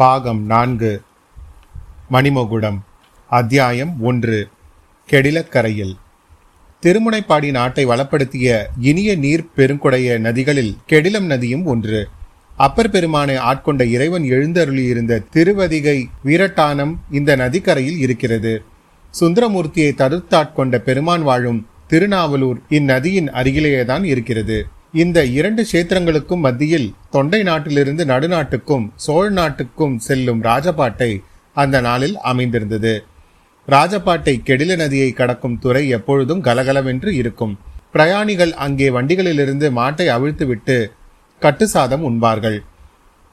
பாகம் நான்கு மணிமகுடம் அத்தியாயம் ஒன்று கெடிலக்கரையில். திருமுனைப்பாடி நாட்டை வளப்படுத்திய இனிய நீர் பெருங்குடைய நதிகளில் கெடிலம் நதியும் ஒன்று. அப்பர் பெருமானை ஆட்கொண்ட இறைவன் எழுந்தருளியிருந்த திருவதிகை வீரட்டானம் இந்த நதிக்கரையில் இருக்கிறது. சுந்தரமூர்த்தியை தடுத்தாட்கொண்ட பெருமான் வாழும் திருநாவலூர் இந்நதியின் அருகிலேயேதான் இருக்கிறது. இந்த இரண்டு கஷேத்திரங்களுக்கும் மத்தியில் தொண்டை நாட்டிலிருந்து நடுநாட்டுக்கும் சோழ நாட்டுக்கும் செல்லும் ராஜபாட்டை அந்த நாளில் அமைந்திருந்தது. ராஜபாட்டை கெடில நதியை கடக்கும் துறை எப்பொழுதும் கலகலவென்று இருக்கும். பிரயாணிகள் அங்கே வண்டிகளிலிருந்து மாட்டை அவிழ்த்துவிட்டு கட்டுசாதம் உண்பார்கள்.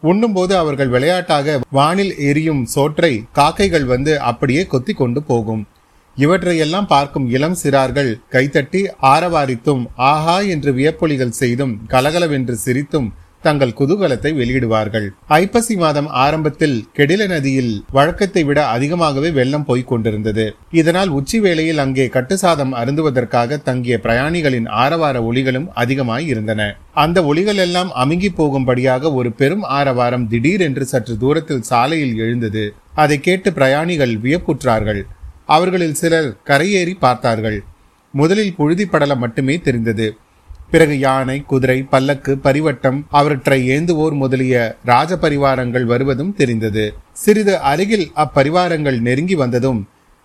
உண்ணும்போது அவர்கள் விளையாட்டாக வானில் எரியும் சோற்றை காக்கைகள் வந்து அப்படியே கொத்தி கொண்டு போகும். இவற்றையெல்லாம் பார்க்கும் இளம் சிறார்கள் கைத்தட்டி ஆரவாரித்தும் ஆஹா என்று வியப்பொலிகள் செய்தும் கலகலவென்று சிரித்தும் தங்கள் குதூகலத்தை வெளியிடுவார்கள். ஐப்பசி மாதம் ஆரம்பத்தில் கெடில நதியில் வழக்கத்தை விட அதிகமாகவே வெள்ளம் போய்க் கொண்டிருந்தது. இதனால் உச்சி வேளையில் அங்கே கட்டுசாதம் அருந்துவதற்காக தங்கிய பிரயாணிகளின் ஆரவார ஒளிகளும் அதிகமாய் இருந்தன. அந்த ஒளிகள் எல்லாம் அமுங்கி போகும்படியாக ஒரு பெரும் ஆரவாரம் திடீரென்று சற்று தூரத்தில் சாலையில் எழுந்தது. அதை கேட்டு பிரயாணிகள் வியப்புற்றார்கள். அவர்களில் சிலர் கரையேறி பார்த்தார்கள். முதலில் புழுதி படலம் மட்டுமே தெரிந்தது. பிறகு யானை குதிரை பல்லக்கு பரிவட்டம் அவற்றை ஏந்துவோர் முதலிய ராஜ பரிவாரங்கள் வருவதும் தெரிந்தது. சிறிது அருகில் அப்பரிவாரங்கள் நெருங்கி வந்ததும்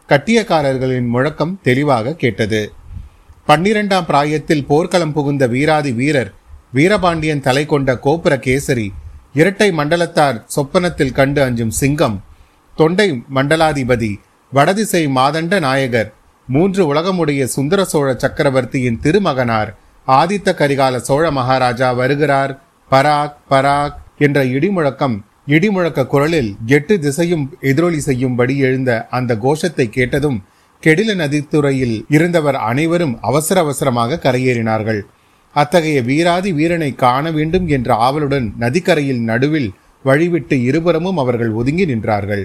கட்டியக்காரர்களின் முழக்கம் தெளிவாக கேட்டது. பன்னிரண்டாம் பிராயத்தில் போர்க்களம் புகுந்த வீராதி வீரர் வீரபாண்டியன் தலை கொண்ட கோபுர கேசரி இரட்டை மண்டலத்தார் சொப்பனத்தில் கண்டு அஞ்சும் சிங்கம் தொண்டை மண்டலாதிபதி வடதிசை மாதண்ட நாயகர் மூன்று உலகமுடைய சுந்தர சோழ சக்கரவர்த்தியின் திருமகனார் ஆதித்த கரிகால சோழ மகாராஜா வருகிறார். பராக் பராக் என்ற இடிமுழக்கம் இடிமுழக்க குரலில் எட்டு திசையும் எதிரொலி செய்யும்படி எழுந்த அந்த கோஷத்தை கேட்டதும் கெடில நதித்துறையில் இருந்தவர் அனைவரும் அவசர அவசரமாக கரையேறினார்கள். அத்தகைய வீராதி வீரனை காண வேண்டும் என்ற ஆவலுடன் நதிக்கரையில் நடுவில் வழிவிட்டு இருபுறமும் அவர்கள் ஒதுங்கி நின்றார்கள்.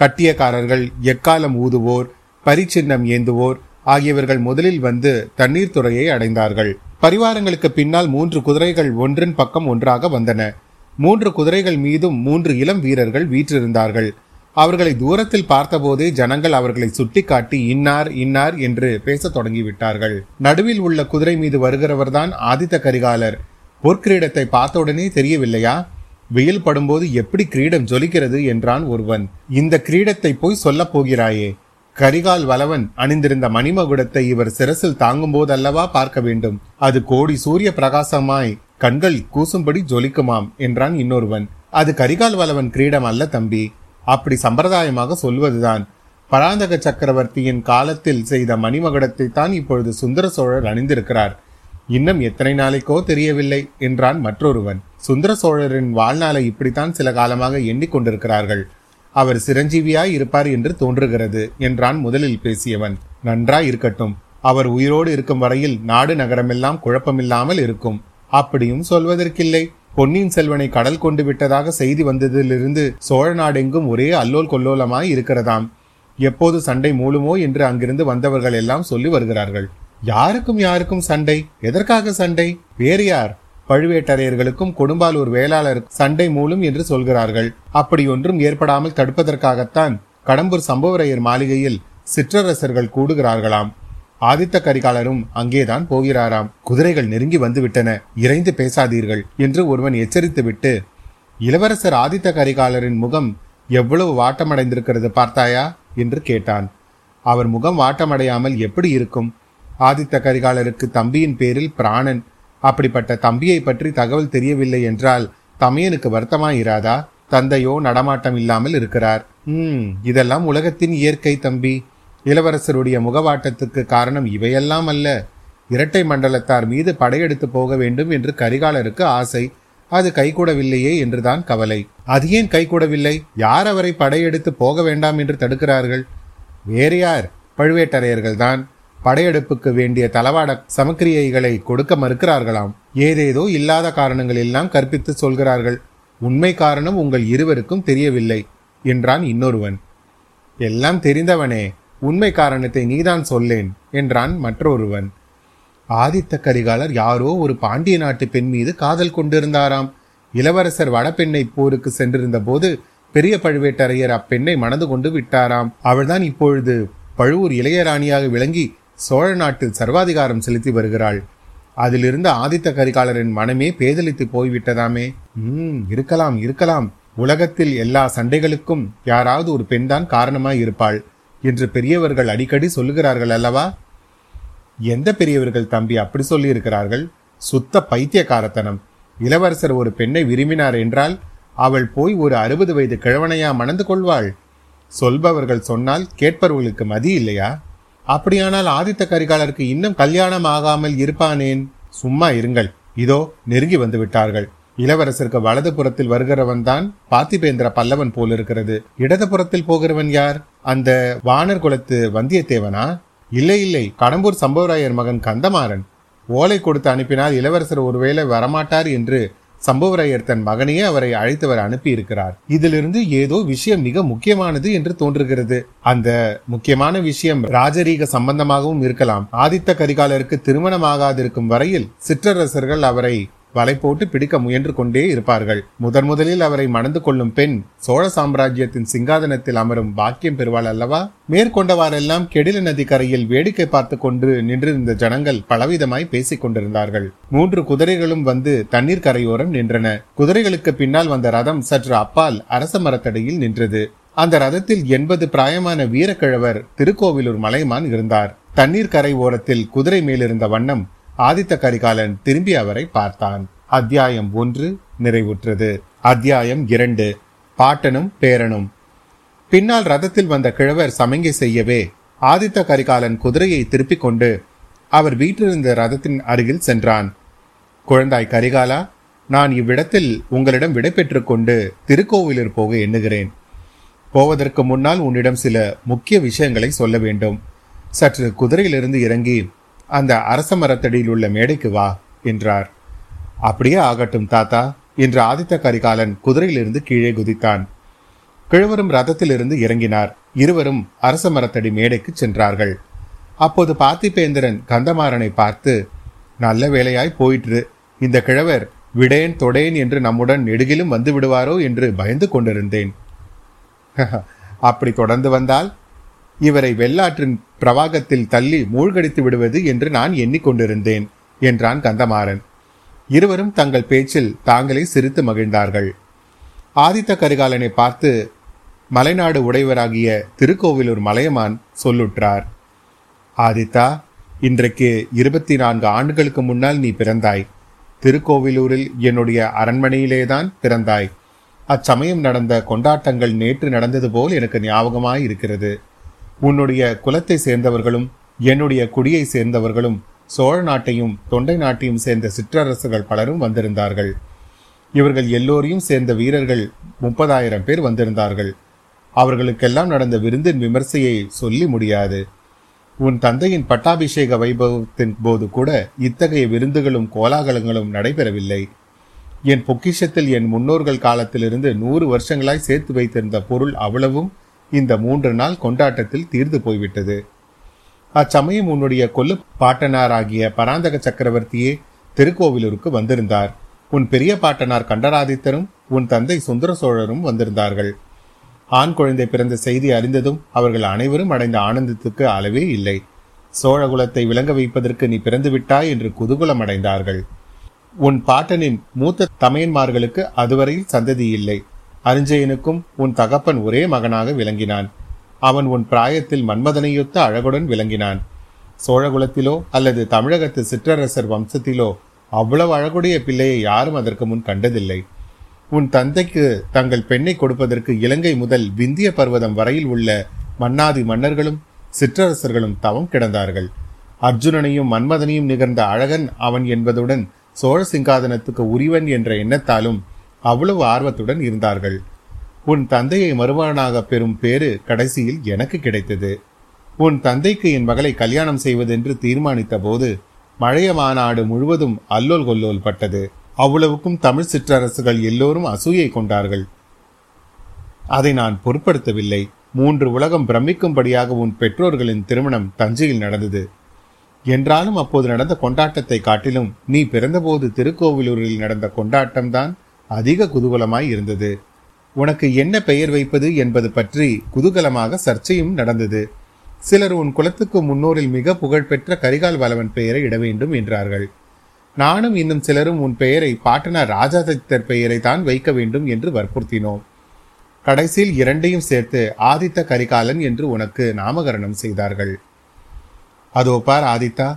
கட்டியக்காரர்கள் எக்காலம் ஊதுவோர் பரிச்சின்னம் ஏந்துவோர் ஆகியவர்கள் முதலில் வந்து தண்ணீர் துறையை அடைந்தார்கள். பரிவாரங்களுக்கு பின்னால் மூன்று குதிரைகள் ஒன்றின் பக்கம் ஒன்றாக வந்தன. மூன்று குதிரைகள் மீதும் மூன்று இளம் வீரர்கள் வீற்றிருந்தார்கள். அவர்களை தூரத்தில் பார்த்தபோதே ஜனங்கள் அவர்களை சுட்டிக்காட்டி இன்னார் இன்னார் என்று பேசத் தொடங்கிவிட்டார்கள். நடுவில் உள்ள குதிரை மீது வருகிறவர்தான் ஆதித்த கரிகாலர். பொற்கிரீடத்தை பார்த்தவுடனே தெரியவில்லையா? வெயில் படும்போது எப்படி கிரீடம் ஜொலிக்கிறது என்றான் ஒருவன். இந்த கிரீடத்தை போய் சொல்லப் போகிறாயே. கரிகால் வலவன் அணிந்திருந்த மணிமகுடத்தை இவர் சிரசில் தாங்கும் போதல்லவா பார்க்க வேண்டும். அது கோடி சூரிய பிரகாசமாய் கண்கள் கூசும்படி ஜொலிக்குமாம் என்றான் இன்னொருவன். அது கரிகால் வலவன் கிரீடம் அல்ல தம்பி. அப்படி சம்பிரதாயமாக சொல்வதுதான். பராந்தக சக்கரவர்த்தியின் காலத்தில் செய்த மணிமகுடத்தை தான் இப்பொழுது சுந்தர சோழர் அணிந்திருக்கிறார். இன்னும் எத்தனை நாளைக்கோ தெரியவில்லை என்றான் மற்றொருவன். சுந்தர சோழரின் வாழ்நாளை இப்படித்தான் சில காலமாக எண்ணிக்கொண்டிருக்கிறார்கள் அவர் சிரஞ்சீவியாய் இருப்பார் என்று தோன்றுகிறது என்றான் முதலில் பேசியவன். நன்றாய் இருக்கட்டும். அவர் உயிரோடு இருக்கும் வரையில் நாடு நகரமெல்லாம் குழப்பமில்லாமல் இருக்கும். அப்படியும் சொல்வதற்கில்லை. பொன்னியின் செல்வனை கடல் கொண்டு விட்டதாக செய்தி வந்ததிலிருந்து சோழ நாடெங்கும் ஒரே அல்லோல் கொல்லோலமாய் இருக்கிறதாம். எப்போது சண்டை மூலுமோ என்று அங்கிருந்து வந்தவர்கள் எல்லாம் சொல்லி வருகிறார்கள். யாருக்கும் யாருக்கும் சண்டை? எதற்காக சண்டை? வேறு யார்? பழுவேட்டரையர்களுக்கும் கொடும்பாலூர் வேளாளர் சண்டை மூலம் என்று சொல்கிறார்கள். அப்படி ஒன்றும் ஏற்படாமல் தடுப்பதற்காகத்தான் கடம்பூர் சம்பவரையர் மாளிகையில் சிற்றரசர்கள் கூடுகிறார்களாம். ஆதித்த கரிகாலரும் அங்கேதான் போகிறாராம். குதிரைகள் நெருங்கி வந்துவிட்டன. இறைந்து பேசாதீர்கள் என்று ஒருவன் எச்சரித்துவிட்டு இளவரசர் ஆதித்த கரிகாலரின் முகம் எவ்வளவு வாட்டமடைந்திருக்கிறது பார்த்தாயா? என்று கேட்டான். அவர் முகம் வாட்டமடையாமல் எப்படி இருக்கும்? ஆதித்த கரிகாலருக்கு தம்பியின் பேரில் பிராணன். அப்படிப்பட்ட தம்பியை பற்றி தகவல் தெரியவில்லை என்றால் தமையனுக்கு வருத்தமாயிராதா? தந்தையோ நடமாட்டம் இல்லாமல் இருக்கிறார். ம் இதெல்லாம் உலகத்தின் இயற்கை தம்பி. இளவரசருடைய முகவாட்டத்துக்கு காரணம் இவையெல்லாம் அல்ல. இரட்டை மண்டலத்தார் மீது படையெடுத்து போக வேண்டும் என்று கரிகாலருக்கு ஆசை. அது கைகூடவில்லையே என்றுதான் கவலை. அது ஏன் கைகூடவில்லை? யார் அவரை படையெடுத்து போக வேண்டாம் என்று தடுக்கிறார்கள்? வேறு யார்? பழுவேட்டரையர்கள்தான். படையெடுப்புக்கு வேண்டிய தளவாட சமக்கிரியைகளை கொடுக்க மறுக்கிறார்களாம். ஏதேதோ இல்லாத காரணங்கள் எல்லாம் கற்பித்து சொல்கிறார்கள். உண்மை காரணம் உங்கள் இருவருக்கும் தெரியவில்லை என்றான் இன்னொருவன். எல்லாம் தெரிந்தவனே உண்மை காரணத்தை நீதான் சொல்லேன் என்றான் மற்றொருவன். ஆதித்த கரிகாலர் யாரோ ஒரு பாண்டிய நாட்டு பெண் மீது காதல் கொண்டிருந்தாராம். இளவரசர் வடபெண்ணை போருக்கு சென்றிருந்த போது பெரிய பழுவேட்டரையர் அப்பெண்ணை மணந்து கொண்டு விட்டாராம். அவள்தான் இப்பொழுது பழுவூர் இளையராணியாக விளங்கி சோழ நாட்டில் சர்வாதிகாரம் செலுத்தி வருகிறாள். அதிலிருந்த ஆதித்த கரிகாலரின் மனமே பேதலித்து போய்விட்டதாமே. ம் இருக்கலாம் இருக்கலாம். உலகத்தில் எல்லா சண்டைகளுக்கும் யாராவது ஒரு பெண்தான் காரணமாய் இருப்பாள் என்று பெரியவர்கள் அடிக்கடி சொல்லுகிறார்கள் அல்லவா? எந்த பெரியவர்கள் தம்பி அப்படி சொல்லியிருக்கிறார்கள்? சுத்த பைத்தியக்காரத்தனம். இளவரசர் ஒரு பெண்ணை விரும்பினார் என்றால் அவள் போய் ஒரு அறுபது வயது கிழவனையா மணந்து கொள்வாள்? சொல்பவர்கள் சொன்னால் கேட்பவர்களுக்கு மதி இல்லையா? அப்படியானால் ஆதித்த கரிகாலருக்கு இன்னும் கல்யாணம் ஆகாமல் இருப்பானேன்? சும்மா இருங்கள். இதோ நெருங்கி வந்து விட்டார்கள் இளவரசருக்கு வலது புறத்தில் வருகிறவன் தான் பார்த்திபேந்திர பல்லவன் போல் இருக்கிறது இடது புறத்தில் போகிறவன் யார்? அந்த வானர் குலத்து வந்தியத்தேவனா? இல்லை இல்லை. கடம்பூர் சம்பவராயர் மகன் கந்தமாறன். ஓலை கொடுத்து அனுப்பினால் இளவரசர் ஒருவேளை வரமாட்டார் என்று சம்புவரையர் தன் மகனையே அவரை அழைத்தவர் அனுப்பி இருக்கிறார் இதிலிருந்து ஏதோ விஷயம் மிக முக்கியமானது என்று தோன்றுகிறது. அந்த முக்கியமான விஷயம் ராஜரீக சம்பந்தமாகவும் இருக்கலாம். ஆதித்த கரிகாலருக்கு திருமணமாகாதிருக்கும் வரையில் சிற்றரசர்கள் அவரை வலை போட்டு பிடிக்க முயன்று கொண்டே இருப்பார்கள். முதன் முதலில் அவரை மணந்து கொள்ளும் பெண் சோழ சாம்ராஜ்யத்தின் சிங்காதனத்தில் அமரும் பாக்கியம் பெறுவாள் அல்லவா? மேற்கொண்டவாறெல்லாம் கெடில நதி கரையில் வேடிக்கை பார்த்து கொண்டு நின்றிருந்த ஜனங்கள் பலவிதமாய் பேசிக் கொண்டிருந்தார்கள். மூன்று குதிரைகளும் வந்து தண்ணீர் கரையோரம் நின்றன. குதிரைகளுக்கு பின்னால் வந்த ரதம் சற்று அப்பால் அரச மரத்தடியில் நின்றது. அந்த ரதத்தில் எண்பது பிராயமான வீரக்கிழவர் திருக்கோவிலூர் மலைமான் இருந்தார். தண்ணீர் கரை ஓரத்தில் குதிரை மேலிருந்த வண்ணம் ஆதித்த கரிகாலன் திரும்பி அவரை பார்த்தான். அத்தியாயம் ஒன்று நிறைவுற்றது. அத்தியாயம் இரண்டு பாட்டனும் பேரனும். பின்னால் ரதத்தில் வந்த கிழவர் சமங்கை செய்யவே ஆதித்த கரிகாலன் குதிரையை திருப்பிக் கொண்டு அவர் வீட்டிலிருந்த ரதத்தின் அருகில் சென்றான். குழந்தாய் கரிகாலா நான் இவ்விடத்தில் உங்களிடம் விடை கொண்டு திருக்கோவிலூர் போக எண்ணுகிறேன். போவதற்கு முன்னால் உன்னிடம் சில முக்கிய விஷயங்களை சொல்ல வேண்டும். சற்று குதிரையிலிருந்து இறங்கி அந்த அரச மரத்தடியில் உள்ள மேடைக்கு வா என்றார். அப்படியே ஆகட்டும் தாத்தா என்று ஆதித்த கரிகாலன் குதிரையிலிருந்து கீழே குதித்தான். கிழவரும் ரதத்திலிருந்து இறங்கினார். இருவரும் அரச மரத்தடி மேடைக்கு சென்றார்கள். அப்போது பார்த்திபேந்திரன் கந்தமாறனை பார்த்து நல்ல வேலையாய் போயிற்று. இந்த கிழவர் விடேன் தொடேன் என்று நம்முடன் நெடுகிலும் வந்து விடுவாரோ என்று பயந்து கொண்டிருந்தேன். அப்படி தொடர்ந்து வந்தால்? இவரை வெள்ளாற்றின் பிரவாகத்தில் தள்ளி மூழ்கடித்து விடுவது என்று நான் எண்ணிக்கொண்டிருந்தேன் என்றான் கந்தமாறன். இருவரும் தங்கள் பேச்சில் தாங்களே சிரித்து மகிழ்ந்தார்கள். ஆதித்த கரிகாலனை பார்த்து மலைநாடு உடையவராகிய திருக்கோவிலூர் மலையமான் சொல்லுற்றார் ஆதித்தா இன்றைக்கு இருபத்தி நான்கு ஆண்டுகளுக்கு முன்னால் நீ பிறந்தாய். திருக்கோவிலூரில் என்னுடைய அரண்மனையிலேதான் பிறந்தாய். அச்சமயம் நடந்த கொண்டாட்டங்கள் நேற்று நடந்தது போல் எனக்கு ஞாபகமாய் இருக்கிறது உன்னுடைய குலத்தை சேர்ந்தவர்களும் என்னுடைய குடியை சேர்ந்தவர்களும் சோழ நாட்டையும் தொண்டை நாட்டையும் சேர்ந்த சிற்றரசுகள் பலரும் வந்திருந்தார்கள். இவர்கள் எல்லோரையும் சேர்ந்த வீரர்கள் முப்பதாயிரம் பேர் வந்திருந்தார்கள். அவர்களுக்கெல்லாம் நடந்த விருந்தின் விமர்சையை சொல்லி முடியாது. உன் தந்தையின் பட்டாபிஷேக வைபவத்தின் போது கூட இத்தகைய விருந்துகளும் கோலாகலங்களும் நடைபெறவில்லை. என் பொக்கிஷத்தில் என் முன்னோர்கள் காலத்திலிருந்து நூறு வருஷங்களாய் சேர்த்து வைத்திருந்த பொருள் அவ்வளவும் இந்த மூன்று நாள் கொண்டாட்டத்தில் தீர்ந்து போய்விட்டது. அச்சமயம் உன்னுடைய கொல்லு பாட்டனாராகிய பராந்தக சக்கரவர்த்தியே திருக்கோவிலூருக்கு வந்திருந்தார். உன் பெரிய பாட்டனார் கண்டராதித்தரும் உன் தந்தை சுந்தர சோழரும் வந்திருந்தார்கள். ஆண் குழந்தை பிறந்த செய்தி அறிந்ததும் அவர்கள் அனைவரும் அடைந்த ஆனந்தத்துக்கு அளவே இல்லை. சோழகுலத்தை விளங்க வைப்பதற்கு நீ பிறந்து விட்டாய் என்று குதூகலம் அடைந்தார்கள். உன் பாட்டனின் மூத்த தமையன்மார்களுக்கு அதுவரையில் சந்ததி இல்லை. அரிஞ்சயனுக்கும் உன் தகப்பன் ஒரே மகனாக விளங்கினான். அவன் உன் பிராயத்தில் மன்மதனையொத்த அழகுடன் விளங்கினான். சோழகுலத்திலோ அல்லது தமிழகத்து சிற்றரசர் வம்சத்திலோ அவ்வளவு அழகுடைய பிள்ளையை யாரும் அதற்கு முன் கண்டதில்லை. உன் தந்தைக்கு தங்கள் பெண்ணை கொடுப்பதற்கு இலங்கை முதல் விந்திய பர்வதம் வரையில் உள்ள மன்னாதி மன்னர்களும் சிற்றரசர்களும் தவம் கிடந்தார்கள். அர்ஜுனனையும் மன்மதனையும் நிகழ்ந்த அழகன் அவன் என்பதுடன் சோழ சிங்காதனத்துக்கு உரிவன் என்ற எண்ணத்தாலும் அவ்வளவு ஆர்வத்துடன் இருந்தார்கள். உன் தந்தையை மருமகனாக பெறும் பேறு கடைசியில் எனக்கு கிடைத்தது. உன் தந்தைக்கு என் மகளை கல்யாணம் செய்வதென்று தீர்மானித்த போது மழைய மாநாடு முழுவதும் அல்லோல் கொல்லோல் பட்டது. அவ்வளவுக்கும் தமிழ் சிற்றரசுகள் எல்லோரும் அசூயை கொண்டார்கள். அதை நான் பொருட்படுத்தவில்லை. மூன்று உலகம் பிரமிக்கும்படியாக உன் பெற்றோர்களின் திருமணம் தஞ்சையில் நடந்தது. என்றாலும் அப்போது நடந்த கொண்டாட்டத்தை காட்டிலும் நீ பிறந்தபோது திருக்கோவிலூரில் நடந்த கொண்டாட்டம்தான் அதிக குதூகலமாய் இருந்தது. உனக்கு என்ன பெயர் வைப்பது என்பது பற்றி குதூகலமாக சர்ச்சையும் நடந்தது. சிலர் உன் குலத்துக்கு முன்னோரில் மிக புகழ்பெற்ற கரிகால் வளவன் பெயரை இட வேண்டும் என்றார்கள். நானும் இன்னும் சிலரும் உன் பெயரை பாட்டனார் ராஜாதித்தர் பெயரை தான் வைக்க வேண்டும் என்று வற்புறுத்தினோம். கடைசியில் இரண்டையும் சேர்த்து ஆதித்த கரிகாலன் என்று உனக்கு நாமகரணம் செய்தார்கள். அதோ பார் ஆதித்தா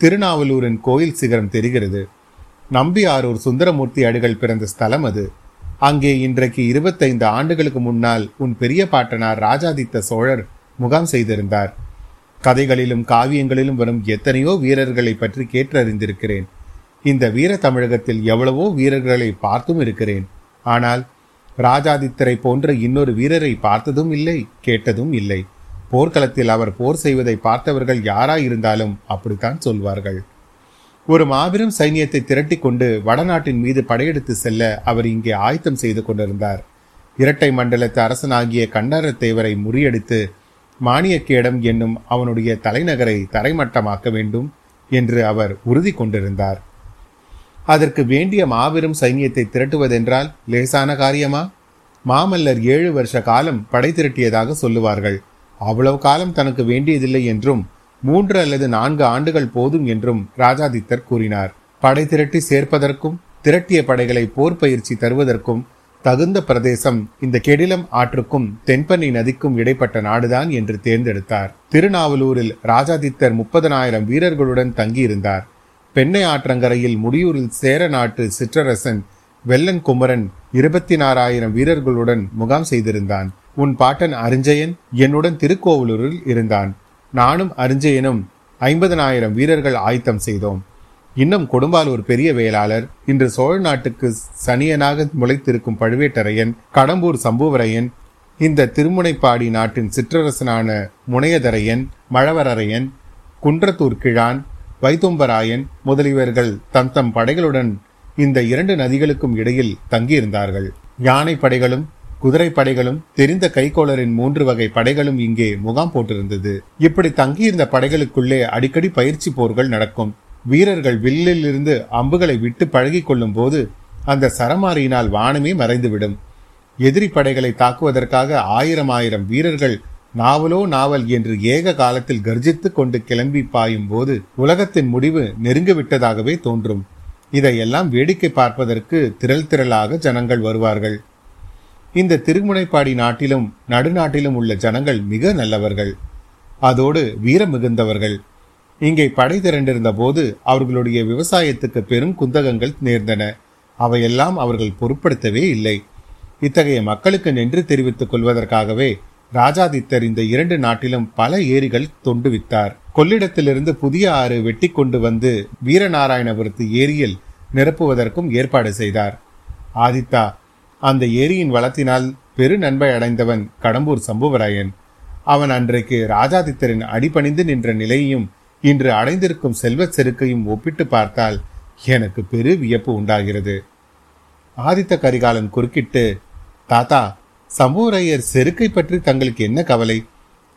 திருநாவலூரின் கோயில் சிகரம் தெரிகிறது. நம்பியாரூர் சுந்தரமூர்த்தி அடிகள் பிறந்த ஸ்தலம் அது. அங்கே இன்றைக்கு இருபத்தைந்து ஆண்டுகளுக்கு முன்னால் உன் பெரிய பாட்டனார் ராஜாதித்த சோழர் முகாம் செய்திருந்தார். கதைகளிலும் காவியங்களிலும் வரும் எத்தனையோ வீரர்களை பற்றி கேட்டறிந்திருக்கிறேன். இந்த வீர தமிழகத்தில் எவ்வளவோ வீரர்களை பார்த்தும் இருக்கிறேன். ஆனால் ராஜாதித்தரை போன்ற இன்னொரு வீரரை பார்த்ததும் இல்லை கேட்டதும் இல்லை. போர்க்களத்தில் அவர் போர் செய்வதை பார்த்தவர்கள் யாராயிருந்தாலும் அப்படித்தான் சொல்வார்கள். ஒரு மாபெரும் சைன்யத்தை திரட்டி கொண்டு வடநாட்டின் மீது படையெடுத்து செல்ல அவர் இங்கே ஆயத்தம் செய்து கொண்டிருந்தார். இரட்டை மண்டலத்து அரசனாகிய கண்டாரத்தேவரை முறியடித்து மானியக்கேடம் என்னும் அவனுடைய தலைநகரை தரைமட்டமாக்க வேண்டும் என்று அவர் உறுதி கொண்டிருந்தார். அதற்கு வேண்டிய மாபெரும் சைன்யத்தை திரட்டுவதென்றால் லேசான காரியமா? மாமல்லர் ஏழு வருஷ காலம் படை திரட்டியதாக சொல்லுவார்கள். அவ்வளவு காலம் தனக்கு வேண்டியதில்லை என்றும் மூன்று அல்லது நான்கு ஆண்டுகள் போதும் என்றும் ராஜாதித்தர் கூறினார். படை திரட்டி சேர்ப்பதற்கும் திரட்டிய படைகளை போர் பயிற்சி தருவதற்கும் தகுந்த பிரதேசம் இந்த கெடிலம் ஆற்றுக்கும் தென்பண்ணி நதிக்கும் இடைப்பட்ட நாடுதான் என்று தேர்ந்தெடுத்தார். திருநாவலூரில் ராஜாதித்தர் முப்பதனாயிரம் வீரர்களுடன் தங்கியிருந்தார். பெண்ணை ஆற்றங்கரையில் முடியூரில் சேர நாட்டு சிற்றரசன் வெள்ளன் குமரன் இருபத்தி நாறாயிரம் வீரர்களுடன் முகாம் செய்திருந்தான். உன் பாட்டன் அரிஞ்சயன் என்னுடன் திருக்கோவலூரில் இருந்தான். நானும் அரிஞ்சயனும் ஐம்பதனாயிரம் வீரர்கள் ஆயத்தம் செய்தோம். இன்னும் கொடும்பாலூர் பெரிய வேளாளர் இன்று சோழ நாட்டுக்கு சனியனாக முளைத்திருக்கும் பழுவேட்டரையன் கடம்பூர் சம்புவரையன் இந்த திருமுனைப்பாடி நாட்டின் சிற்றரசனான முனையதரையன் மழவரையன் குன்றத்தூர் கிழான் வைத்தும்பராயன் முதலியவர்கள் தம் தம் படைகளுடன் இந்த இரண்டு நதிகளுக்கும் இடையில் தங்கியிருந்தார்கள். யானை படைகளும் குதிரை படைகளும் தெரிந்த கைகோளரின் மூன்று வகை படைகளும் இங்கே முகாம் போட்டிருந்தது. இப்படி தங்கியிருந்த படைகளுக்குள்ளே அடிக்கடி பயிற்சி போர்கள் நடக்கும். வீரர்கள் வில்லில் இருந்து அம்புகளை விட்டு பழகி கொள்ளும் போது அந்த சரமாரியினால் வானமே மறைந்துவிடும். எதிரி படைகளை தாக்குவதற்காக ஆயிரம் ஆயிரம் வீரர்கள் நாவலோ நாவல் என்று ஏக காலத்தில் கர்ஜித்துக் கொண்டு கிளம்பி பாயும் போது உலகத்தின் முடிவு நெருங்கிவிட்டதாகவே தோன்றும். இதையெல்லாம் வேடிக்கை பார்ப்பதற்கு திரள் திரளாக ஜனங்கள் வருவார்கள். இந்த திருமுனைப்பாடி நாட்டிலும் நடுநாட்டிலும் உள்ள ஜனங்கள் மிக நல்லவர்கள். அதோடு வீரம் மிகுந்தவர்கள். இங்கே படை திரண்டிருந்த போது அவர்களுடைய விவசாயத்துக்கு பெரும் குந்தகங்கள் நேர்ந்தன. அவையெல்லாம் அவர்கள் பொருட்படுத்தவே இல்லை. இத்தகைய மக்களுக்கு நின்று தெரிவித்துக் கொள்வதற்காகவே ராஜாதித்தர் இந்த இரண்டு நாட்டிலும் பல ஏரிகள் தொண்டுவித்தார் கொள்ளிடத்திலிருந்து புதிய ஆறு வெட்டி கொண்டு வந்து வீரநாராயணபுரத்து ஏரியில் நிரப்புவதற்கும் ஏற்பாடு செய்தார். ஆதித்தா அந்த ஏரியின் வளத்தினால் பெரு நன்மை அடைந்தவன் கடம்பூர் சம்புவராயன். அவன் அன்றைக்கு ராஜாதித்தரின் அடிபணிந்து நின்ற நிலையையும் இன்று அடைந்திருக்கும் செல்வச் செருக்கையும் ஒப்பிட்டு பார்த்தால் எனக்கு பெரு வியப்பு உண்டாகிறது. ஆதித்த கரிகாலன் குறுக்கிட்டு தாத்தா சமூரையர் செருக்கை பற்றி தங்களுக்கு என்ன கவலை?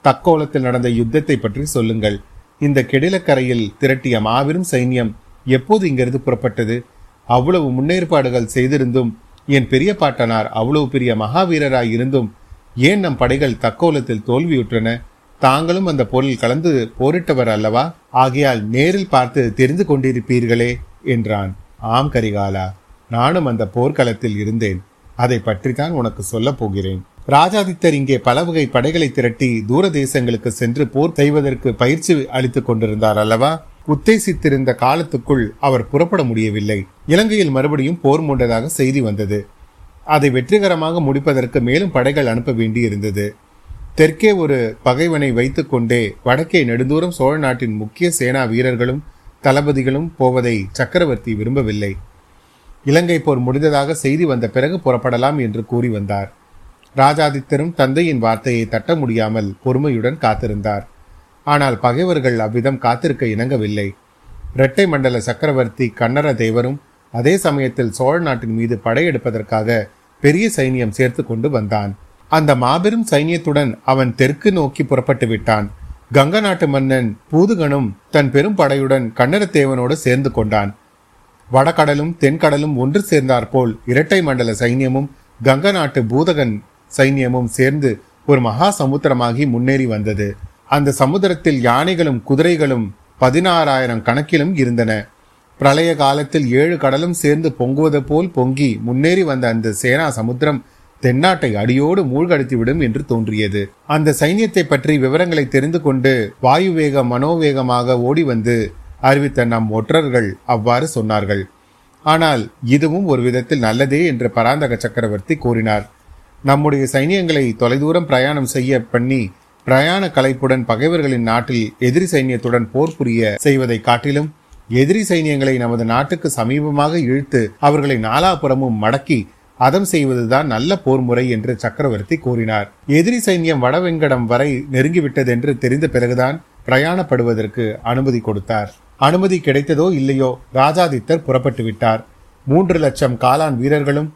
தக்கோலத்தில் நடந்த யுத்தத்தை பற்றி சொல்லுங்கள். இந்த கெடிலக்கரையில் திரட்டிய மாபெரும் சைன்யம் எப்போது இங்கிருந்து புறப்பட்டது? அவ்வளவு முன்னேற்பாடுகள் செய்திருந்தும் என் பெரிய பாட்டனார் அவ்வளவு பெரிய மகாவீரராய் இருந்தும் ஏன் நம் படைகள் தக்கோலத்தில் தோல்வியுற்றன? தாங்களும் அந்த போரில் கலந்து போரிட்டவர் அல்லவா? ஆகையால் நேரில் பார்த்து தெரிந்து கொண்டிருப்பீர்களே என்றான். ஆம் கரிகாலா நானும் அந்த போர்க்களத்தில் இருந்தேன். அதை பற்றித்தான் உனக்கு சொல்லப் போகிறேன். ராஜாதித்தர் இங்கே பல வகை படைகளை திரட்டி தூர தேசங்களுக்கு சென்று போர் செய்வதற்கு பயிற்சி அளித்துக் கொண்டிருந்தார் அல்லவா? உத்தேசித்திருந்த காலத்துக்குள் அவர் புறப்பட முடியவில்லை. இலங்கையில் மறுபடியும் போர் மூண்டதாக செய்தி வந்தது. அதை வெற்றிகரமாக முடிப்பதற்கு மேலும் படைகள் அனுப்ப வேண்டியிருந்தது. தெற்கே ஒரு பகைவனை வைத்துக்கொண்டே வடக்கே நெடுந்தூரம் சோழ நாட்டின் முக்கிய சேனா வீரர்களும் தளபதிகளும் போவதை சக்கரவர்த்தி விரும்பவில்லை. இலங்கை போர் முடிந்ததாக செய்தி வந்த பிறகு புறப்படலாம் என்று கூறி வந்தார். ராஜாதித்தரும் தந்தையின் வார்த்தையை தட்ட முடியாமல் பொறுமையுடன் காத்திருந்தார். ஆனால் பகைவர்கள் அவ்விதம் காத்திருக்க இணங்கவில்லை. இரட்டை மண்டல சக்கரவர்த்தி கன்னர தேவரும் அதே சமயத்தில் சோழ நாட்டின் மீது படையெடுப்பதற்காக பெரிய சைனியம் சேர்த்து கொண்டு வந்தான். அந்த மாபெரும் சைனியத்துடன் அவன் தெற்கு நோக்கி புறப்பட்டு விட்டான். கங்க நாட்டு மன்னன் பூதுகனும் தன் பெரும் படையுடன் கன்னரத்தேவனோடு சேர்ந்து கொண்டான். வடகடலும் தென்கடலும் ஒன்று சேர்ந்தாற்போல் இரட்டை மண்டல சைன்யமும் கங்க நாட்டு பூதகன் சைன்யமும் சேர்ந்து ஒரு மகா சமுத்திரமாகி முன்னேறி வந்தது. அந்த சமுத்திரத்தில் யானைகளும் குதிரைகளும் பதினாறாயிரம் கணக்கிலும் இருந்தன. பிரளய காலத்தில் ஏழு கடலும் சேர்ந்து பொங்குவது போல் பொங்கி முன்னேறி வந்த அந்த சேனா சமுத்திரம் தென்னாட்டை அடியோடு மூழ்கடித்துவிடும் என்று தோன்றியது. அந்த சைன்யத்தை பற்றி விவரங்களை தெரிந்து கொண்டு வாயு வேக மனோவேகமாக ஓடி வந்து அறிவித்த நம் ஒற்றர்கள் அவ்வாறு சொன்னார்கள். ஆனால் இதுவும் ஒரு விதத்தில் நல்லதே என்று பராந்தக சக்கரவர்த்தி கூறினார். நம்முடைய சைனியங்களை தொலைதூரம் பிரயாணம் செய்ய பண்ணி பிரயாண கலைப்புடன் பகைவர்களின் நாட்டில் எதிரி சைன்யத்துடன் போர் புரிய செய்வதை காட்டிலும் எதிரி சைன்யங்களை நமது நாட்டுக்கு சமீபமாக இழுத்து அவர்களை நாலாபுறமும் மடக்கி அதம் செய்வதுதான் நல்ல போர் முறை என்று சக்கரவர்த்தி கூறினார். எதிரி சைன்யம் வடவெங்கடம் வரை நெருங்கிவிட்டதென்று தெரிந்த பிறகுதான் பிரயாணப்படுவதற்கு அனுமதி கொடுத்தார். அனுமதி கிடைத்ததோ இல்லையோ ராஜாதித்தர் புறப்பட்டு விட்டார். மூன்று லட்சம் காலான் வீரர்களும்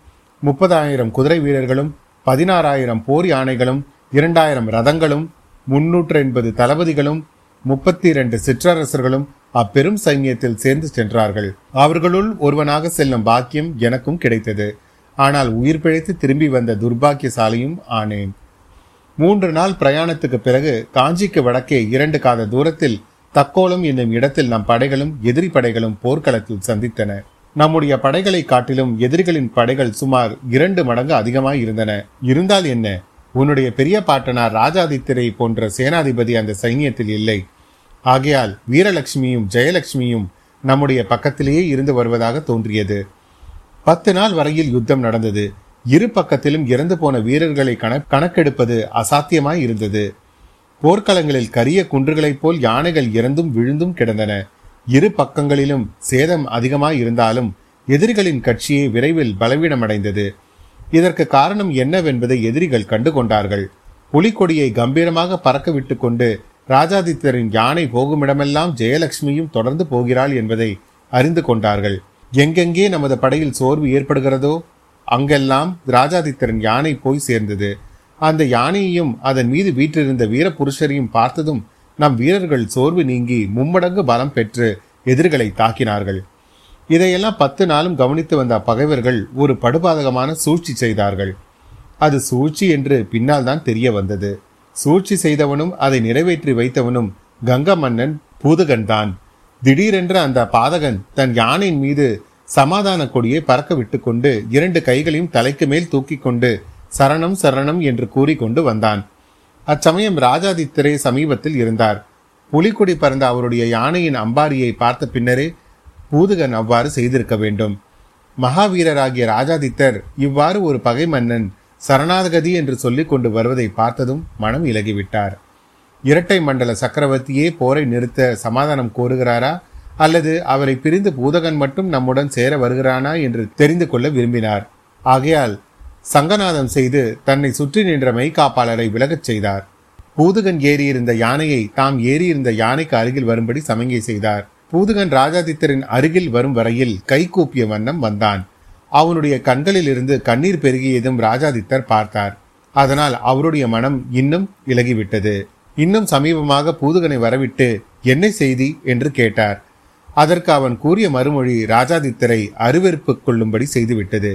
முப்பதாயிரம் குதிரை வீரர்களும் பதினாறாயிரம் போர் யானைகளும் இரண்டாயிரம் ரதங்களும் முன்னூற்று எண்பது தளபதிகளும் முப்பத்தி இரண்டு சிற்றரசர்களும் அப்பெரும் சைன்யத்தில் சேர்ந்து சென்றார்கள். அவர்களுள் ஒருவனாக செல்லும் பாக்கியம் எனக்கும் கிடைத்தது. ஆனால் உயிர் பிழைத்து திரும்பி வந்த துர்பாக்கியசாலியும் ஆனேன். மூன்று நாள் பிரயாணத்துக்கு பிறகு காஞ்சிக்கு வடக்கே இரண்டு காத தூரத்தில் தக்கோலம் என்னும் இடத்தில் நம் படைகளும் எதிரி படைகளும் போர்க்களத்தில் சந்தித்தன. நம்முடைய படைகளை காட்டிலும் எதிரிகளின் படைகள் சுமார் இரண்டு மடங்கு அதிகமாய் இருந்தன இருந்தால் என்ன? உன்னுடைய பெரிய பாட்டனார் ராஜாதித்திரை போன்ற சேனாதிபதி அந்த சைனியத்தில் இல்லை. ஆகையால் வீரலட்சுமியும் ஜெயலட்சுமியும் நம்முடைய பக்கத்திலேயே இருந்து வருவதாக தோன்றியது. பத்து நாள் வரையில் யுத்தம் நடந்தது. இரு பக்கத்திலும் இறந்து போன வீரர்களை கணக்கெடுப்பது அசாத்தியமாய் இருந்தது. போர்க்களங்களில் கரிய குன்றுகளைப் போல் யானைகள் இறந்தும் விழுந்தும் கிடந்தன. இரு பக்கங்களிலும் சேதம் அதிகமாய் இருந்தாலும் எதிரிகளின் கட்சியே விரைவில் பலவீனமடைந்தது. இதற்கு காரணம் என்னவென்பதை எதிரிகள் கண்டுகொண்டார்கள். புலிக்கொடியை கம்பீரமாக பறக்க விட்டு கொண்டு ராஜாதித்தரின் யானை போகுமிடமெல்லாம் ஜெயலட்சுமியும் தொடர்ந்து போகிறாள் என்பதை அறிந்து கொண்டார்கள். எங்கெங்கே நமது படையில் சோர்வு ஏற்படுகிறதோ அங்கெல்லாம் ராஜாதித்தரின் யானை போய் சேர்ந்தது. அந்த யானையையும் அதன் மீது வீற்றிருந்த வீரபுருஷரையும் பார்த்ததும் நம் வீரர்கள் சோர்வு நீங்கி மும்மடங்கு பலம் பெற்று எதிரிகளை தாக்கினார்கள். இதையெல்லாம் பத்து நாளும் கவனித்து வந்த பகைவர்கள் ஒரு படுபாதகமான சூழ்ச்சி செய்தார்கள். அது சூழ்ச்சி என்று பின்னால் தான் தெரிய வந்தது. சூழ்ச்சி செய்தவனும் அதை நிறைவேற்றி வைத்தவனும் கங்க மன்னன் பூதகன் தான். திடீரென்று அந்த பாதகன் தன் யானையின் மீது சமாதான கொடியை பறக்க விட்டுக்கொண்டு இரண்டு கைகளையும் தலைக்கு மேல் தூக்கி கொண்டு சரணம் சரணம் என்று கூறிக்கொண்டு வந்தான். அச்சமயம் ராஜாதித்தரே சமீபத்தில் இருந்தார். புலிக்குடி பறந்த அவருடைய யானையின் அம்பாரியை பார்த்த பின்னரே பூதுகன் அவ்வாறு செய்திருக்க வேண்டும். மகாவீரராகிய ராஜாதித்தர் இவ்வாறு ஒரு பகை மன்னன் சரணாகதி என்று சொல்லிக் கொண்டு வருவதை பார்த்ததும் மனம் இலகிவிட்டார். இரட்டை மண்டல சக்கரவர்த்தியே போரை நிறுத்த சமாதானம் கோருகிறாரா? அல்லது அவரை பிரிந்து பூதகன் மட்டும் நம்முடன் சேர வருகிறானா என்று தெரிந்து கொள்ள விரும்பினார். ஆகையால் சங்கநாதம் செய்து தன்னை சுற்றி நின்ற மெய்காப்பாளரை விலகச் செய்தார். பூதுகன் ஏறியிருந்த யானையை தாம் ஏறியிருந்த யானைக்கு அருகில் வரும்படி சமங்கை செய்தார். பூதுகன் ராஜாதித்தரின் அருகில் வரும் வரையில் கைகூப்பிய வண்ணம் வந்தான். அவனுடைய கண்களில் இருந்து கண்ணீர் பெருகியதும் ராஜாதித்தர் பார்த்தார். அதனால் அவருடைய மனம் இன்னும் இலகிவிட்டது. இன்னும் சமீபமாக பூதுகனை வரவிட்டு என்ன செய்தி? என்று கேட்டார். அதற்கு அவன் கூறிய மறுமொழி ராஜாதித்தரை அருவெறுப்பு கொள்ளும்படி செய்துவிட்டது.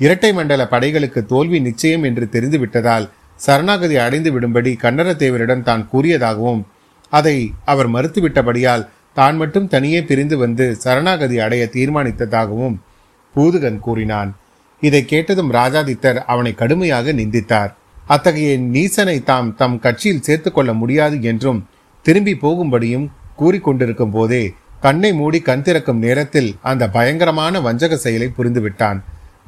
இரட்டை மண்டல படைகளுக்கு தோல்வி நிச்சயம் என்று தெரிந்துவிட்டதால் சரணாகதி அடைந்து விடும்படி கண்ணரத்தேவரிடம் தான் கூறியதாகவும் அதை அவர் மறுத்துவிட்டபடியால் தான் மட்டும் தனியே பிரிந்து வந்து சரணாகதி அடைய தீர்மானித்ததாகவும் பூதுகன் கூறினான். இதை கேட்டதும் ராஜாதித்தர் அவனை கடுமையாக நிந்தித்தார். அத்தகைய நீசனை தாம் தம் கட்சியில் சேர்த்து கொள்ள முடியாது என்றும் திரும்பி போகும்படியும் கூறிக்கொண்டிருக்கும் போதே கண்ணை மூடி கண் திறக்கும் நேரத்தில் அந்த பயங்கரமான வஞ்சக செயலை புரிந்துவிட்டான்.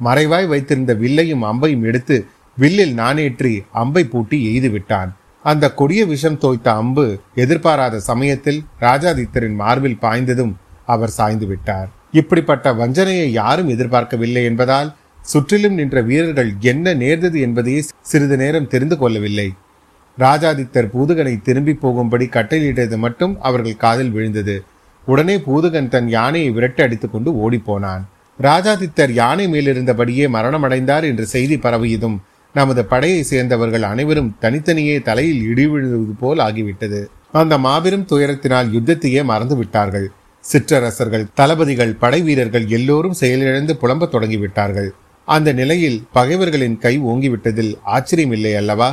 மறைவாய் வைத்திருந்த வில்லையும் அம்பையும் எடுத்து வில்லில் நானேற்றி அம்பை பூட்டி எய்து விட்டான் அந்த கொடிய விஷம் தோய்த்த அம்பு எதிர்பாராத சமயத்தில் ராஜாதித்தரின் மார்பில் பாய்ந்ததும் அவர் சாய்ந்து விட்டார். இப்படிப்பட்ட வஞ்சனையை யாரும் எதிர்பார்க்கவில்லை என்பதால் சுற்றிலும் நின்ற வீரர்கள் என்ன நேர்ந்தது என்பதையே சிறிது நேரம் தெரிந்து கொள்ளவில்லை. ராஜாதித்தர் பூதுகனை திரும்பி போகும்படி கட்டளையிட்டது மட்டும் அவர்கள் காதில் விழுந்தது. உடனே பூதுகன் தன் யானையை விரட்டி அடித்துக்கொண்டு ஓடிப்போனான். ராஜாதித்தர் யானை மேலிருந்தபடியே மரணமடைந்தார் என்று செய்தி பரவியதும் நமது படையை சேர்ந்தவர்கள் அனைவரும் தனித்தனியே தலையில் இடிவிழுவது போல் ஆகிவிட்டது. அந்த மாபெரும் துயரத்தினால் யுத்தத்தையே மறந்து விட்டார்கள் சிற்றரசர்கள் தளபதிகள் படை வீரர்கள் எல்லோரும் செயலிழந்து புலம்பத் தொடங்கிவிட்டார்கள். அந்த நிலையில் பகைவர்களின் கை ஓங்கிவிட்டதில் ஆச்சரியமில்லை அல்லவா?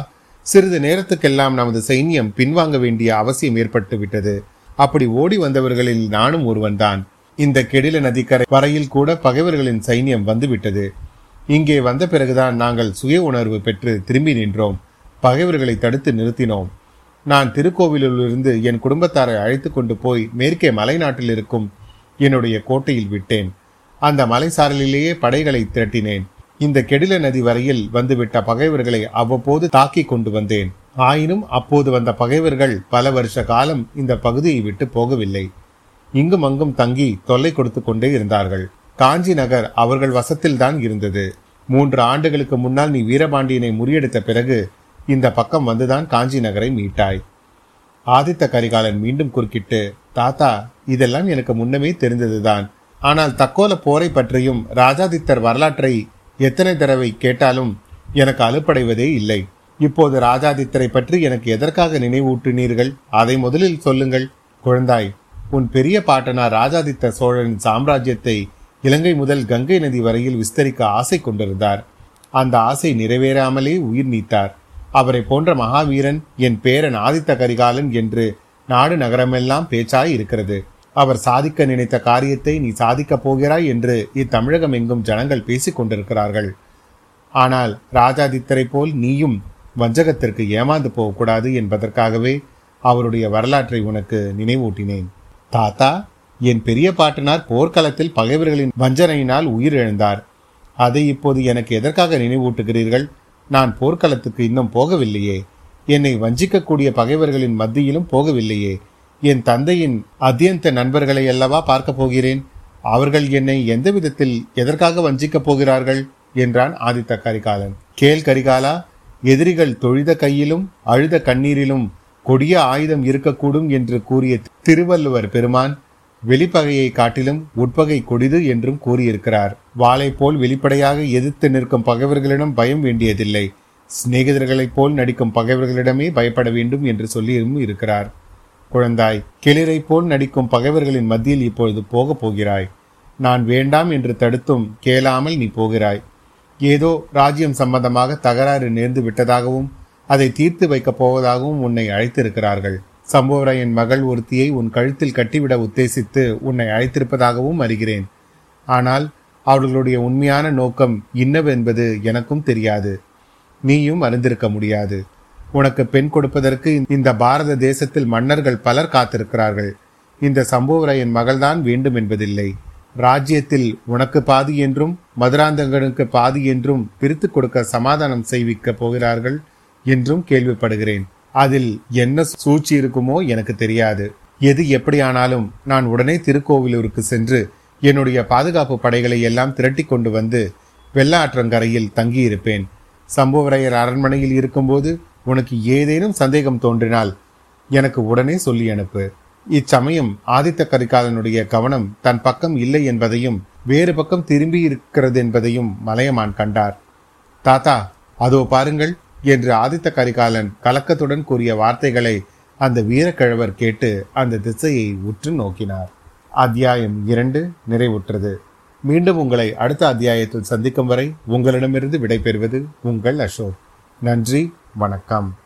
சிறிது நேரத்துக்கெல்லாம் நமது சைன்யம் பின்வாங்க வேண்டிய அவசியம் ஏற்பட்டு விட்டது அப்படி ஓடி வந்தவர்களில் நானும் ஒருவன்தான். இந்த கெடில நதிக்கரை வரையில் கூட பகைவர்களின் சைன்யம் வந்துவிட்டது. இங்கே வந்த பிறகுதான் நாங்கள் சுய உணர்வு பெற்று திரும்பி நின்றோம். பகைவர்களை தடுத்து நிறுத்தினோம். நான் திருக்கோவிலிலிருந்து என் குடும்பத்தாரை அழைத்து கொண்டு போய் மேற்கே மலைநாட்டில் இருக்கும் என்னுடைய கோட்டையில் விட்டேன். அந்த மலைசாரலிலேயே படைகளை திரட்டினேன். இந்த கெடில நதி வரையில் வந்துவிட்ட பகைவர்களை அவ்வப்போது தாக்கி கொண்டு வந்தேன். ஆயினும் அப்போது வந்த பகைவர்கள் பல வருஷ காலம் இந்த பகுதியை விட்டு போகவில்லை. இங்கும் அங்கும் தங்கி தொல்லை கொடுத்து கொண்டே இருந்தார்கள். காஞ்சி நகர் அவர்கள் வசத்தில்தான் இருந்தது. மூன்று ஆண்டுகளுக்கு முன்னால் நீ வீரபாண்டியனை முறியடித்த பிறகு இந்த பக்கம் வந்துதான் காஞ்சி நகரை மீட்டாய். ஆதித்த கரிகாலன் மீண்டும் குறுக்கிட்டு தாத்தா இதெல்லாம் எனக்கு முன்னமே தெரிந்ததுதான். ஆனால் தக்கோல போரை பற்றியும் ராஜாதித்தர் வரலாற்றை எத்தனை தடவை கேட்டாலும் எனக்கு அலுப்படைவதே இல்லை. இப்போது ராஜாதித்தரை பற்றி எனக்கு எதற்காக நினைவூட்டினீர்கள்? அதை முதலில் சொல்லுங்கள். குழந்தாய் உன் பெரிய பாட்டனார் ராஜாதித்த சோழனின் சாம்ராஜ்யத்தை இலங்கை முதல் கங்கை நதி வரையில் விஸ்தரிக்க ஆசை கொண்டிருந்தார். அந்த ஆசை நிறைவேறாமலே உயிர் நீத்தார். அவரை போன்ற மகாவீரன் என் பேரன் ஆதித்த கரிகாலன் என்று நாடு நகரமெல்லாம் பேச்சாய் இருக்கிறது. அவர் சாதிக்க நினைத்த காரியத்தை நீ சாதிக்கப் போகிறாய் என்று இத்தமிழகம் எங்கும் ஜனங்கள் பேசிக் கொண்டிருக்கிறார்கள். ஆனால் ராஜாதித்தரை போல் நீயும் வஞ்சகத்திற்கு ஏமாந்து போகக்கூடாது என்பதற்காகவே அவருடைய வரலாற்றை உனக்கு நினைவூட்டினேன். தாத்தா என் பெரிய பாட்டனார் போர்க்களத்தில் பகைவர்களின் வஞ்சனையினால் உயிரிழந்தார். அதை இப்போது எனக்கு எதற்காக நினைவூட்டுகிறீர்கள்? நான் போர்க்களத்துக்கு இன்னும் போகவில்லையே. என்னை வஞ்சிக்கக்கூடிய பகைவர்களின் மத்தியிலும் போகவில்லையே. என் தந்தையின் அத்தியந்த நண்பர்களை அல்லவா பார்க்கப் போகிறேன்? அவர்கள் என்னை எந்த விதத்தில் எதற்காக வஞ்சிக்கப் போகிறார்கள்? என்றான் ஆதித்த கரிகாலன். கேள் கரிகாலா எதிரிகள் தொழுத கையிலும் அழுத கண்ணீரிலும் கொடிய ஆயுதம் இருக்கக்கூடும் என்று கூறிய திருவள்ளுவர் பெருமான் வெளிப்பகையை காட்டிலும் உட்பகை கொடிது என்றும் கூறியிருக்கிறார். வாளை போல் வெளிப்படையாக எதிர்த்து நிற்கும் பகைவர்களிடம் பயம் வேண்டியதில்லை. சிநேகிதர்களைப் போல் நடிக்கும் பகைவர்களிடமே பயப்பட வேண்டும் என்று சொல்லியும் இருக்கிறார். குழந்தாய் கிளிரை போல் நடிக்கும் பகைவர்களின் மத்தியில் இப்பொழுது போகப் போகிறாய். நான் வேண்டாம் என்று தடுத்தும் கேளாமல் நீ போகிறாய். ஏதோ ராஜ்யம் சம்பந்தமாக தகராறு நேர்ந்து விட்டதாகவும் அதை தீர்த்து வைக்கப் போவதாகவும் உன்னை அழைத்திருக்கிறார்கள். சம்புவரையன் மகள் ஒருத்தியை உன் கழுத்தில் கட்டிவிட உத்தேசித்து உன்னை அழைத்திருப்பதாகவும் அறிகிறேன். ஆனால் அவர்களுடைய உண்மையான நோக்கம் இன்னவென்பது எனக்கும் தெரியாது. நீயும் அறிந்திருக்க முடியாது. உனக்கு பெண் கொடுப்பதற்கு இந்த பாரத தேசத்தில் மன்னர்கள் பலர் காத்திருக்கிறார்கள். இந்த சம்புவரையன் மகள்தான் வேண்டும் என்பதில்லை ராஜ்யத்தில் உனக்கு பாதி என்றும் மதுராந்தகனுக்கு பாதி என்றும் பிரித்து கொடுக்க சமாதானம் செய்விக்கப் போகிறார்கள் என்றும் கேள்விப்படுகிறேன். அதில் என்ன சூழ்ச்சி இருக்குமோ எனக்கு தெரியாது. எது எப்படியானாலும் நான் உடனே திருக்கோவிலூருக்கு சென்று என்னுடைய பாதுகாப்பு படைகளை எல்லாம் திரட்டி கொண்டு வந்து வெள்ளாற்றங்கரையில் தங்கியிருப்பேன். சம்புவரையர் அரண்மனையில் இருக்கும்போது உனக்கு ஏதேனும் சந்தேகம் தோன்றினால் எனக்கு உடனே சொல்லி அனுப்பு. இச்சமயம் ஆதித்த கரிகாலனுடைய கவனம் தன் பக்கம் இல்லை என்பதையும் வேறு பக்கம் திரும்பி இருக்கிறது என்பதையும் மலையமான் கண்டார். தாத்தா அதோ பாருங்கள் என்று ஆதித்த கரிகாலன் கலக்கத்துடன் கூறிய வார்த்தைகளை அந்த வீரக்கிழவர் கேட்டு அந்த திசையை உற்று நோக்கினார். அத்தியாயம் இரண்டு நிறைவுற்றது. மீண்டும் உங்களை அடுத்த அத்தியாயத்தில் சந்திக்கும் வரை உங்களிடமிருந்து விடைபெறுவது உங்கள் அசோக். நன்றி வணக்கம்.